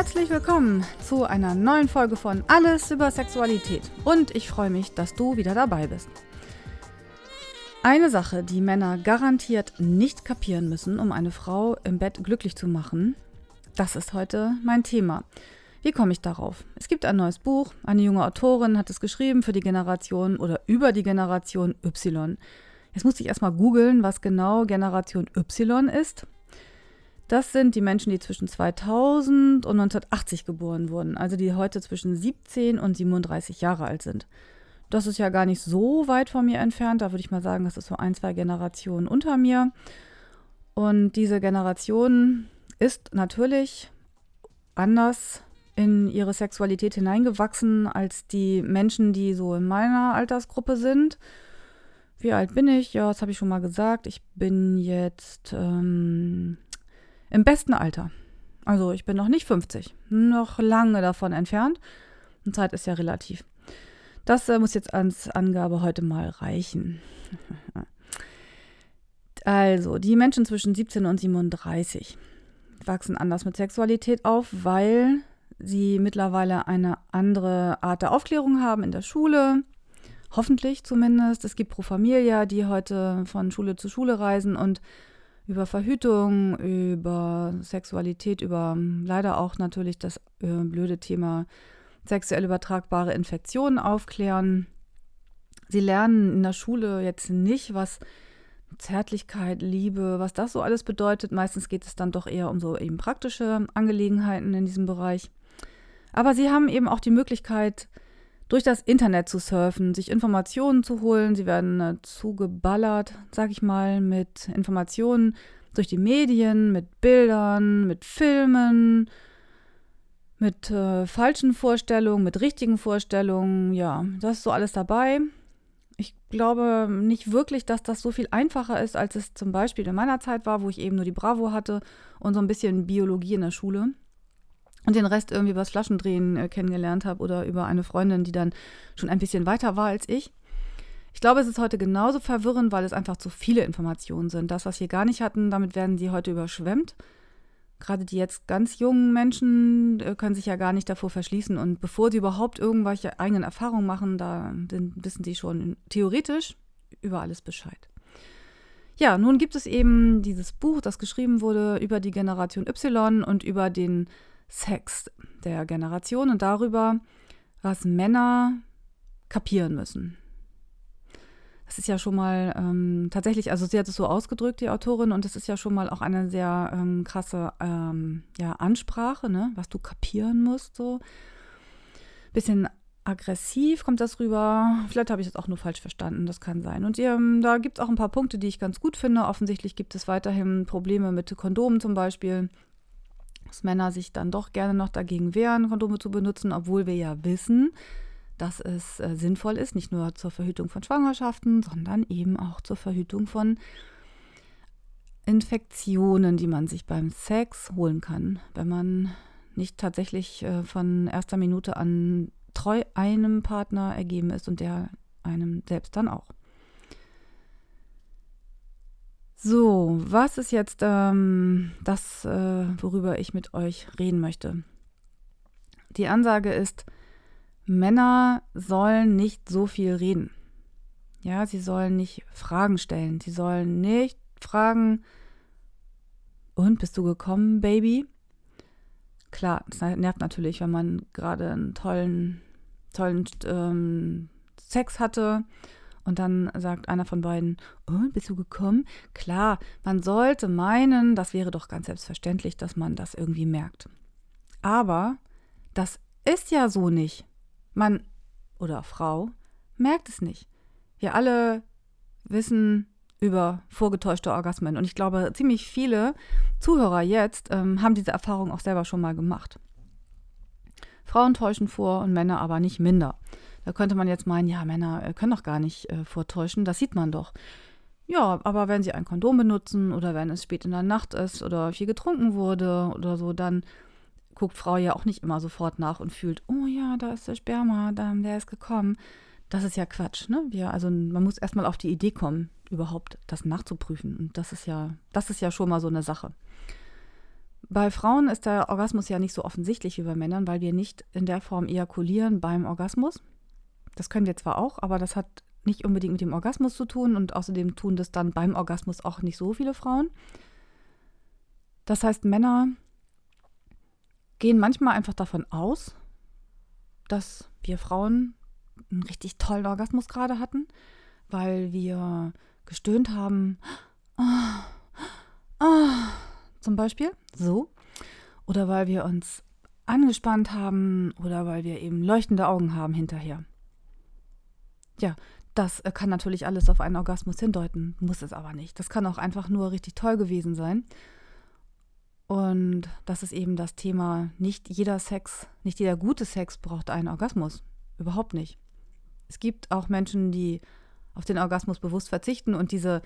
herzlich willkommen zu einer neuen Folge von Alles über Sexualität. Und ich freue mich, dass du wieder dabei bist. Eine Sache, die Männer garantiert nicht kapieren müssen, um eine Frau im Bett glücklich zu machen, das ist heute mein Thema. Wie komme ich darauf? Es gibt ein neues Buch, eine junge Autorin hat es geschrieben für die Generation oder über die Generation Y. Jetzt musste ich erstmal googeln, was genau Generation Y ist. Das sind die Menschen, die zwischen 2000 und 1980 geboren wurden, also die heute zwischen 17 und 37 Jahre alt sind. Das ist ja gar nicht so weit von mir entfernt. Da würde ich mal sagen, das ist so ein, zwei Generationen unter mir. Und diese Generation ist natürlich anders in ihre Sexualität hineingewachsen als die Menschen, die so in meiner Altersgruppe sind. Wie alt bin ich? Ja, das habe ich schon mal gesagt. Ich bin jetzt ähm, im besten Alter. Also ich bin noch nicht 50, noch lange davon entfernt. Und Zeit ist ja relativ. Das äh, muss jetzt als Angabe heute mal reichen. also, die Menschen zwischen 17 und 37 wachsen anders mit Sexualität auf, weil sie mittlerweile eine andere Art der Aufklärung haben in der Schule. Hoffentlich zumindest. Es gibt Pro Familia, die heute von Schule zu Schule reisen und über Verhütung, über Sexualität, über leider auch natürlich das äh, blöde Thema sexuell übertragbare Infektionen aufklären. Sie lernen in der Schule jetzt nicht, was Zärtlichkeit, Liebe, was das so alles bedeutet. Meistens geht es dann doch eher um so eben praktische Angelegenheiten in diesem Bereich. Aber sie haben eben auch die Möglichkeit, durch das Internet zu surfen, sich Informationen zu holen. Sie werden äh, zugeballert, sag ich mal, mit Informationen durch die Medien, mit Bildern, mit Filmen, mit äh, falschen Vorstellungen, mit richtigen Vorstellungen. Ja, das ist so alles dabei. Ich glaube nicht wirklich, dass das so viel einfacher ist, als es zum Beispiel in meiner Zeit war, wo ich eben nur die Bravo hatte und so ein bisschen Biologie in der Schule und den Rest irgendwie übers Flaschendrehen äh, kennengelernt habe oder über eine Freundin, die dann schon ein bisschen weiter war als ich. Ich glaube, es ist heute genauso verwirrend, weil es einfach zu viele Informationen sind. Das, was wir gar nicht hatten, damit werden sie heute überschwemmt. Gerade die jetzt ganz jungen Menschen äh, können sich ja gar nicht davor verschließen. Und bevor sie überhaupt irgendwelche eigenen Erfahrungen machen, da wissen sie schon theoretisch über alles Bescheid. Ja, nun gibt es eben dieses Buch, das geschrieben wurde über die Generation Y und über den Sex der Generation und darüber, was Männer kapieren müssen. Das ist ja schon mal ähm, tatsächlich, also sie hat es so ausgedrückt, die Autorin, und das ist ja schon mal auch eine sehr ähm, krasse ähm, ja, Ansprache, ne? was du kapieren musst. So. Bisschen aggressiv kommt das rüber. Vielleicht habe ich das auch nur falsch verstanden, das kann sein. Und ähm, da gibt es auch ein paar Punkte, die ich ganz gut finde. Offensichtlich gibt es weiterhin Probleme mit Kondomen zum Beispiel dass Männer sich dann doch gerne noch dagegen wehren, Kondome zu benutzen, obwohl wir ja wissen, dass es äh, sinnvoll ist, nicht nur zur Verhütung von Schwangerschaften, sondern eben auch zur Verhütung von Infektionen, die man sich beim Sex holen kann, wenn man nicht tatsächlich äh, von erster Minute an treu einem Partner ergeben ist und der einem selbst dann auch. So, was ist jetzt ähm, das, äh, worüber ich mit euch reden möchte? Die Ansage ist, Männer sollen nicht so viel reden. Ja, sie sollen nicht Fragen stellen. Sie sollen nicht fragen, und bist du gekommen, Baby? Klar, das nervt natürlich, wenn man gerade einen tollen, tollen ähm, Sex hatte und dann sagt einer von beiden, oh, bist du gekommen? Klar, man sollte meinen, das wäre doch ganz selbstverständlich, dass man das irgendwie merkt. Aber das ist ja so nicht. Man oder Frau merkt es nicht. Wir alle wissen über vorgetäuschte Orgasmen. Und ich glaube, ziemlich viele Zuhörer jetzt ähm, haben diese Erfahrung auch selber schon mal gemacht. Frauen täuschen vor und Männer aber nicht minder. Da könnte man jetzt meinen, ja, Männer äh, können doch gar nicht äh, vortäuschen, das sieht man doch. Ja, aber wenn sie ein Kondom benutzen oder wenn es spät in der Nacht ist oder viel getrunken wurde oder so, dann guckt Frau ja auch nicht immer sofort nach und fühlt, oh ja, da ist der Sperma, der ist gekommen. Das ist ja Quatsch, ne? Wir, also man muss erstmal auf die Idee kommen, überhaupt das nachzuprüfen. Und das ist ja, das ist ja schon mal so eine Sache. Bei Frauen ist der Orgasmus ja nicht so offensichtlich wie bei Männern, weil wir nicht in der Form ejakulieren beim Orgasmus. Das können wir zwar auch, aber das hat nicht unbedingt mit dem Orgasmus zu tun und außerdem tun das dann beim Orgasmus auch nicht so viele Frauen. Das heißt, Männer gehen manchmal einfach davon aus, dass wir Frauen einen richtig tollen Orgasmus gerade hatten, weil wir gestöhnt haben. Ah, ah, zum Beispiel so. Oder weil wir uns angespannt haben oder weil wir eben leuchtende Augen haben hinterher. Ja, das äh, kann natürlich alles auf einen Orgasmus hindeuten, muss es aber nicht. Das kann auch einfach nur richtig toll gewesen sein. Und das ist eben das Thema, nicht jeder Sex, nicht jeder gute Sex braucht einen Orgasmus. Überhaupt nicht. Es gibt auch Menschen, die auf den Orgasmus bewusst verzichten und diese,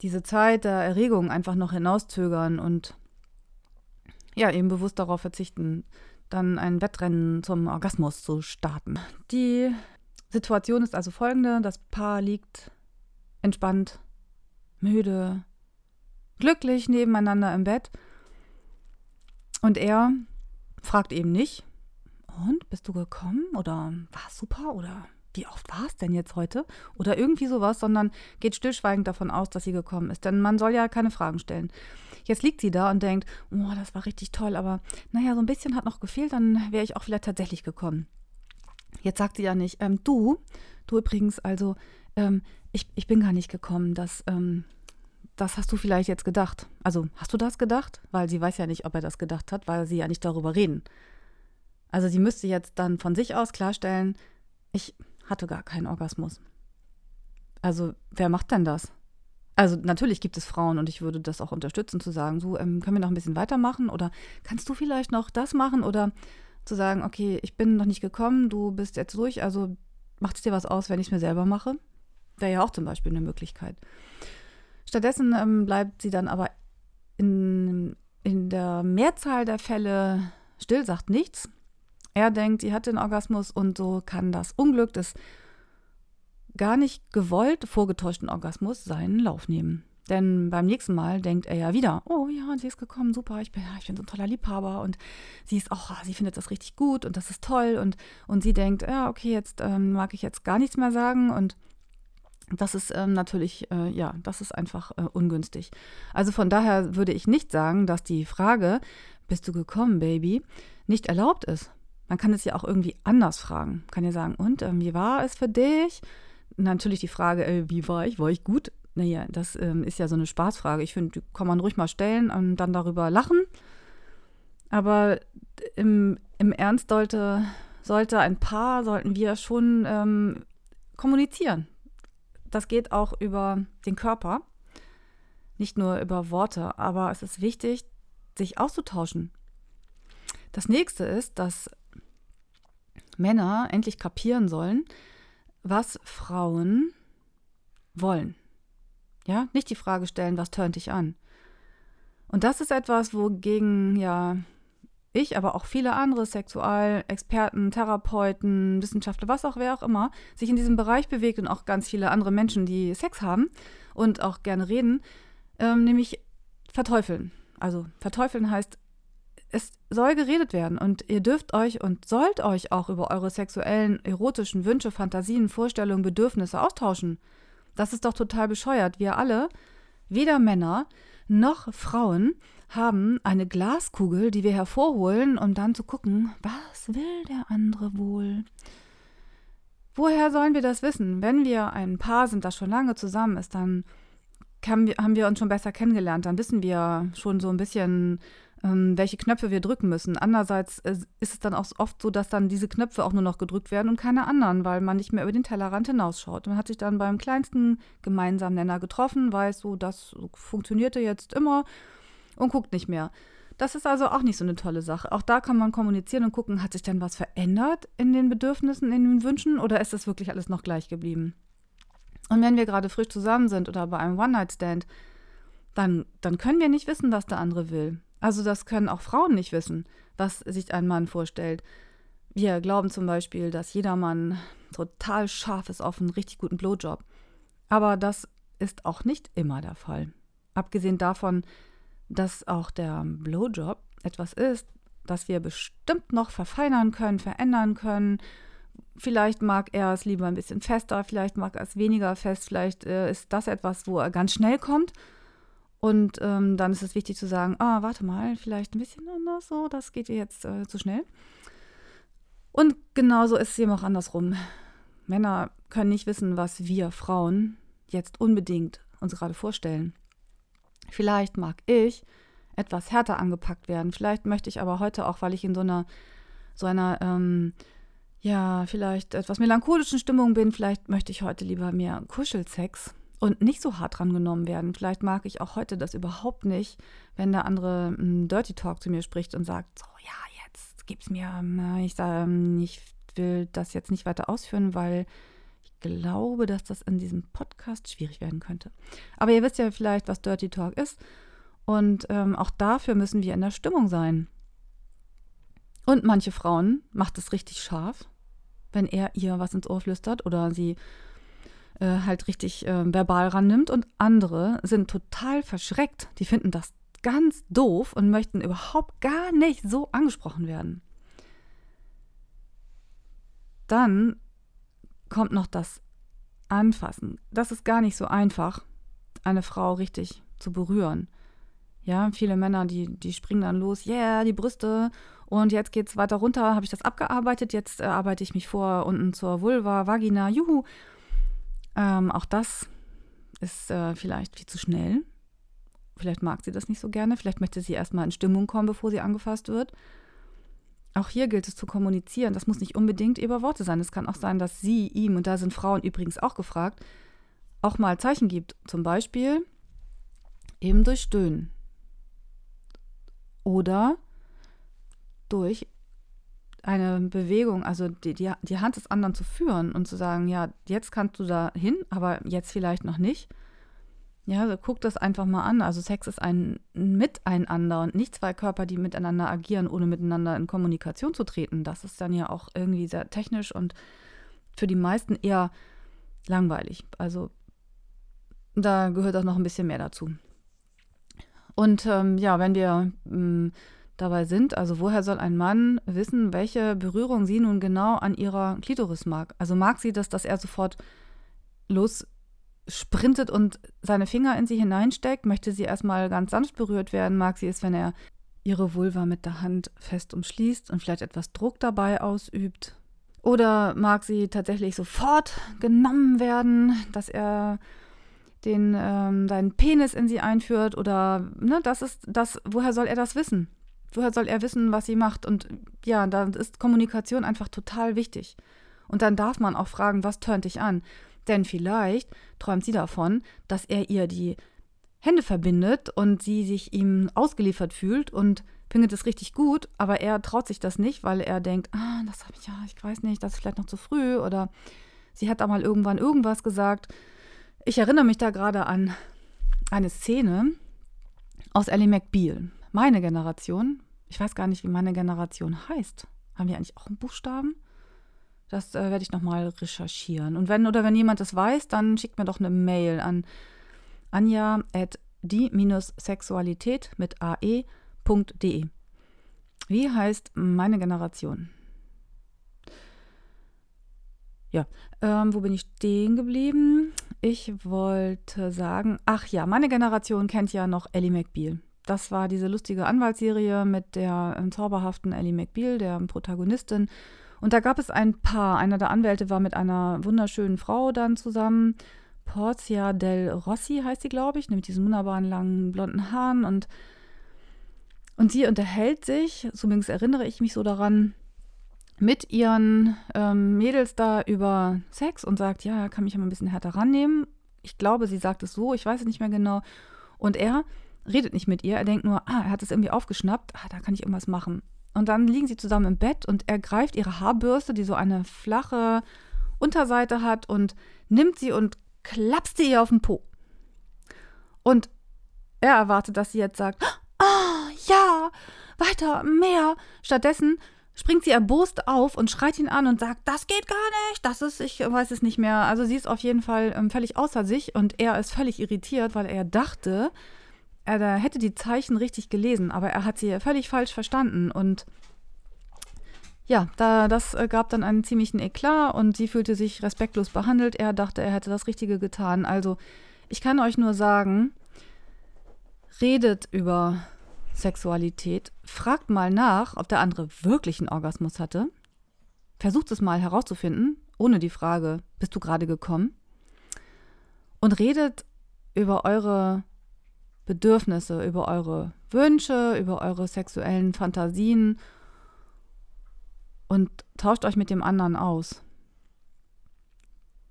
diese Zeit der Erregung einfach noch hinauszögern und ja, eben bewusst darauf verzichten, dann ein Wettrennen zum Orgasmus zu starten. Die Situation ist also folgende: Das Paar liegt entspannt, müde, glücklich nebeneinander im Bett. Und er fragt eben nicht, und bist du gekommen? Oder war es super? Oder wie oft war es denn jetzt heute? Oder irgendwie sowas, sondern geht stillschweigend davon aus, dass sie gekommen ist. Denn man soll ja keine Fragen stellen. Jetzt liegt sie da und denkt, oh, das war richtig toll, aber naja, so ein bisschen hat noch gefehlt, dann wäre ich auch vielleicht tatsächlich gekommen. Jetzt sagt sie ja nicht, ähm, du, du übrigens, also, ähm, ich, ich bin gar nicht gekommen, das, ähm, das hast du vielleicht jetzt gedacht. Also, hast du das gedacht? Weil sie weiß ja nicht, ob er das gedacht hat, weil sie ja nicht darüber reden. Also, sie müsste jetzt dann von sich aus klarstellen, ich hatte gar keinen Orgasmus. Also, wer macht denn das? Also natürlich gibt es Frauen und ich würde das auch unterstützen, zu sagen, so, ähm, können wir noch ein bisschen weitermachen oder kannst du vielleicht noch das machen oder zu sagen, okay, ich bin noch nicht gekommen, du bist jetzt durch, also macht es dir was aus, wenn ich es mir selber mache? Wäre ja auch zum Beispiel eine Möglichkeit. Stattdessen ähm, bleibt sie dann aber in, in der Mehrzahl der Fälle still, sagt nichts. Er denkt, sie hat den Orgasmus und so kann das Unglück des gar nicht gewollt vorgetäuschten Orgasmus seinen Lauf nehmen. Denn beim nächsten Mal denkt er ja wieder, oh ja, sie ist gekommen, super, ich bin, ich bin so ein toller Liebhaber und sie ist auch, sie findet das richtig gut und das ist toll und, und sie denkt, ja, okay, jetzt ähm, mag ich jetzt gar nichts mehr sagen und das ist ähm, natürlich, äh, ja, das ist einfach äh, ungünstig. Also von daher würde ich nicht sagen, dass die Frage, bist du gekommen, Baby, nicht erlaubt ist. Man kann es ja auch irgendwie anders fragen. Man kann ja sagen, und ähm, wie war es für dich? Natürlich die Frage, äh, wie war ich? War ich gut? Naja, das ähm, ist ja so eine Spaßfrage. Ich finde, die kann man ruhig mal stellen und dann darüber lachen. Aber im, im Ernst sollte, sollte ein Paar, sollten wir schon ähm, kommunizieren. Das geht auch über den Körper, nicht nur über Worte, aber es ist wichtig, sich auszutauschen. Das nächste ist, dass Männer endlich kapieren sollen, was Frauen wollen. Ja, nicht die Frage stellen, was tönt dich an. Und das ist etwas, wogegen ja ich, aber auch viele andere Sexualexperten, Therapeuten, Wissenschaftler, was auch wer auch immer, sich in diesem Bereich bewegt und auch ganz viele andere Menschen, die Sex haben und auch gerne reden, ähm, nämlich verteufeln. Also verteufeln heißt, es soll geredet werden und ihr dürft euch und sollt euch auch über eure sexuellen, erotischen Wünsche, Fantasien, Vorstellungen, Bedürfnisse austauschen. Das ist doch total bescheuert. Wir alle, weder Männer noch Frauen, haben eine Glaskugel, die wir hervorholen, um dann zu gucken, was will der andere wohl? Woher sollen wir das wissen? Wenn wir ein Paar sind, das schon lange zusammen ist, dann haben wir uns schon besser kennengelernt. Dann wissen wir schon so ein bisschen, ähm, welche Knöpfe wir drücken müssen. Andererseits äh, ist es dann auch oft so, dass dann diese Knöpfe auch nur noch gedrückt werden und keine anderen, weil man nicht mehr über den Tellerrand hinausschaut. Man hat sich dann beim kleinsten gemeinsamen Nenner getroffen, weiß so, das funktionierte jetzt immer und guckt nicht mehr. Das ist also auch nicht so eine tolle Sache. Auch da kann man kommunizieren und gucken, hat sich denn was verändert in den Bedürfnissen, in den Wünschen oder ist das wirklich alles noch gleich geblieben? Und wenn wir gerade frisch zusammen sind oder bei einem One-Night-Stand, dann, dann können wir nicht wissen, was der andere will. Also das können auch Frauen nicht wissen, was sich ein Mann vorstellt. Wir glauben zum Beispiel, dass jeder Mann total scharf ist auf einen richtig guten Blowjob. Aber das ist auch nicht immer der Fall. Abgesehen davon, dass auch der Blowjob etwas ist, das wir bestimmt noch verfeinern können, verändern können. Vielleicht mag er es lieber ein bisschen fester, vielleicht mag er es weniger fest, vielleicht äh, ist das etwas, wo er ganz schnell kommt. Und ähm, dann ist es wichtig zu sagen, ah, warte mal, vielleicht ein bisschen anders, so, das geht dir jetzt äh, zu schnell. Und genauso ist es eben auch andersrum. Männer können nicht wissen, was wir Frauen jetzt unbedingt uns gerade vorstellen. Vielleicht mag ich etwas härter angepackt werden. Vielleicht möchte ich aber heute auch, weil ich in so einer, so einer, ähm, ja, vielleicht etwas melancholischen Stimmung bin, vielleicht möchte ich heute lieber mehr Kuschelsex und nicht so hart drangenommen werden. Vielleicht mag ich auch heute das überhaupt nicht, wenn der andere einen Dirty Talk zu mir spricht und sagt, so, ja, jetzt gib's mir, ähm, ich, ähm, ich will das jetzt nicht weiter ausführen, weil ich glaube, dass das in diesem Podcast schwierig werden könnte. Aber ihr wisst ja vielleicht, was Dirty Talk ist. Und ähm, auch dafür müssen wir in der Stimmung sein. Und manche Frauen macht es richtig scharf, wenn er ihr was ins Ohr flüstert oder sie äh, halt richtig äh, verbal rannimmt. Und andere sind total verschreckt. Die finden das ganz doof und möchten überhaupt gar nicht so angesprochen werden. Dann kommt noch das Anfassen. Das ist gar nicht so einfach, eine Frau richtig zu berühren. Ja, viele Männer, die, die springen dann los, yeah, die Brüste. Und jetzt geht es weiter runter, habe ich das abgearbeitet. Jetzt äh, arbeite ich mich vor unten zur Vulva, Vagina, juhu. Ähm, auch das ist äh, vielleicht viel zu schnell. Vielleicht mag sie das nicht so gerne. Vielleicht möchte sie erstmal in Stimmung kommen, bevor sie angefasst wird. Auch hier gilt es zu kommunizieren. Das muss nicht unbedingt über Worte sein. Es kann auch sein, dass sie ihm, und da sind Frauen übrigens auch gefragt, auch mal Zeichen gibt. Zum Beispiel eben durch Stöhnen oder durch eine Bewegung, also die, die, die Hand des anderen zu führen und zu sagen, ja, jetzt kannst du da hin, aber jetzt vielleicht noch nicht. Ja, also guck das einfach mal an. Also Sex ist ein Miteinander und nicht zwei Körper, die miteinander agieren, ohne miteinander in Kommunikation zu treten. Das ist dann ja auch irgendwie sehr technisch und für die meisten eher langweilig. Also da gehört auch noch ein bisschen mehr dazu. Und ähm, ja, wenn wir ähm, dabei sind, also woher soll ein Mann wissen, welche Berührung sie nun genau an ihrer Klitoris mag? Also mag sie das, dass er sofort los sprintet und seine Finger in sie hineinsteckt? Möchte sie erstmal ganz sanft berührt werden? Mag sie es, wenn er ihre Vulva mit der Hand fest umschließt und vielleicht etwas Druck dabei ausübt? Oder mag sie tatsächlich sofort genommen werden, dass er den, ähm, seinen Penis in sie einführt oder, ne, das ist das, woher soll er das wissen? Woher soll er wissen, was sie macht? Und ja, da ist Kommunikation einfach total wichtig. Und dann darf man auch fragen, was tönt dich an? Denn vielleicht träumt sie davon, dass er ihr die Hände verbindet und sie sich ihm ausgeliefert fühlt und findet es richtig gut, aber er traut sich das nicht, weil er denkt, ah, das habe ich ja, ich weiß nicht, das ist vielleicht noch zu früh oder sie hat da mal irgendwann irgendwas gesagt ich erinnere mich da gerade an eine Szene aus Ellie McBeal. Meine Generation, ich weiß gar nicht, wie meine Generation heißt. Haben wir eigentlich auch einen Buchstaben? Das äh, werde ich nochmal recherchieren. Und wenn oder wenn jemand das weiß, dann schickt mir doch eine Mail an anja at die-sexualität mit ae.de. Wie heißt meine Generation? Ja, ähm, wo bin ich stehen geblieben? Ich wollte sagen, ach ja, meine Generation kennt ja noch Ellie McBeal. Das war diese lustige Anwaltsserie mit der ähm, zauberhaften Ellie McBeal, der Protagonistin. Und da gab es ein Paar. Einer der Anwälte war mit einer wunderschönen Frau dann zusammen. Porzia del Rossi heißt sie, glaube ich, mit diesen wunderbaren langen blonden Haaren. Und, und sie unterhält sich, zumindest erinnere ich mich so daran, mit ihren ähm, Mädels da über Sex und sagt, ja, kann mich ja mal ein bisschen härter rannehmen. Ich glaube, sie sagt es so, ich weiß es nicht mehr genau. Und er redet nicht mit ihr, er denkt nur, ah, er hat es irgendwie aufgeschnappt, ah, da kann ich irgendwas machen. Und dann liegen sie zusammen im Bett und er greift ihre Haarbürste, die so eine flache Unterseite hat, und nimmt sie und klapst sie ihr auf den Po. Und er erwartet, dass sie jetzt sagt, ah, ja, weiter, mehr. Stattdessen springt sie erbost auf und schreit ihn an und sagt, das geht gar nicht, das ist, ich weiß es nicht mehr. Also sie ist auf jeden Fall ähm, völlig außer sich und er ist völlig irritiert, weil er dachte, er hätte die Zeichen richtig gelesen, aber er hat sie völlig falsch verstanden und ja, da, das äh, gab dann einen ziemlichen Eklat und sie fühlte sich respektlos behandelt. Er dachte, er hätte das Richtige getan. Also, ich kann euch nur sagen, redet über Sexualität, fragt mal nach, ob der andere wirklich einen Orgasmus hatte. Versucht es mal herauszufinden, ohne die Frage, bist du gerade gekommen? Und redet über eure Bedürfnisse, über eure Wünsche, über eure sexuellen Fantasien und tauscht euch mit dem anderen aus.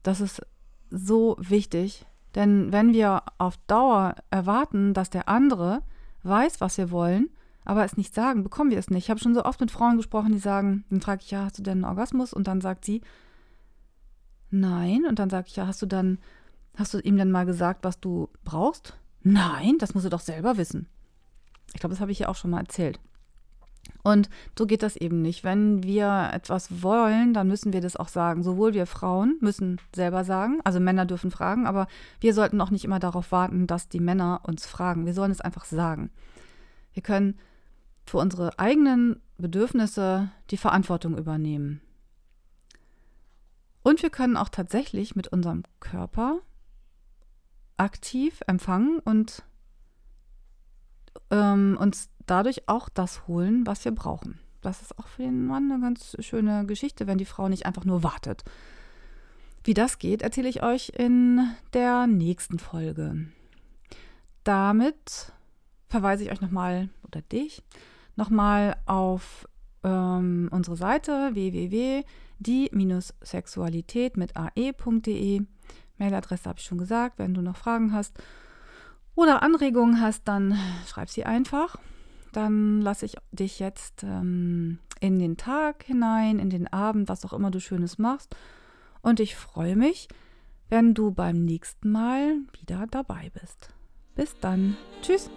Das ist so wichtig, denn wenn wir auf Dauer erwarten, dass der andere weiß, was wir wollen, aber es nicht sagen, bekommen wir es nicht. Ich habe schon so oft mit Frauen gesprochen, die sagen, dann frage ich, ja, hast du denn einen Orgasmus? Und dann sagt sie, nein. Und dann sage ich, ja, hast du dann, hast du ihm denn mal gesagt, was du brauchst? Nein, das muss er doch selber wissen. Ich glaube, das habe ich ja auch schon mal erzählt. Und so geht das eben nicht. Wenn wir etwas wollen, dann müssen wir das auch sagen. Sowohl wir Frauen müssen selber sagen, also Männer dürfen fragen, aber wir sollten auch nicht immer darauf warten, dass die Männer uns fragen. Wir sollen es einfach sagen. Wir können für unsere eigenen Bedürfnisse die Verantwortung übernehmen. Und wir können auch tatsächlich mit unserem Körper aktiv empfangen und ähm, uns dadurch auch das holen, was wir brauchen. Das ist auch für den Mann eine ganz schöne Geschichte, wenn die Frau nicht einfach nur wartet. Wie das geht, erzähle ich euch in der nächsten Folge. Damit verweise ich euch nochmal oder dich nochmal auf ähm, unsere Seite www.die-sexualität mit ae.de. Mailadresse habe ich schon gesagt, wenn du noch Fragen hast oder Anregungen hast, dann schreib sie einfach. Dann lasse ich dich jetzt ähm, in den Tag hinein, in den Abend, was auch immer du Schönes machst. Und ich freue mich, wenn du beim nächsten Mal wieder dabei bist. Bis dann. Tschüss.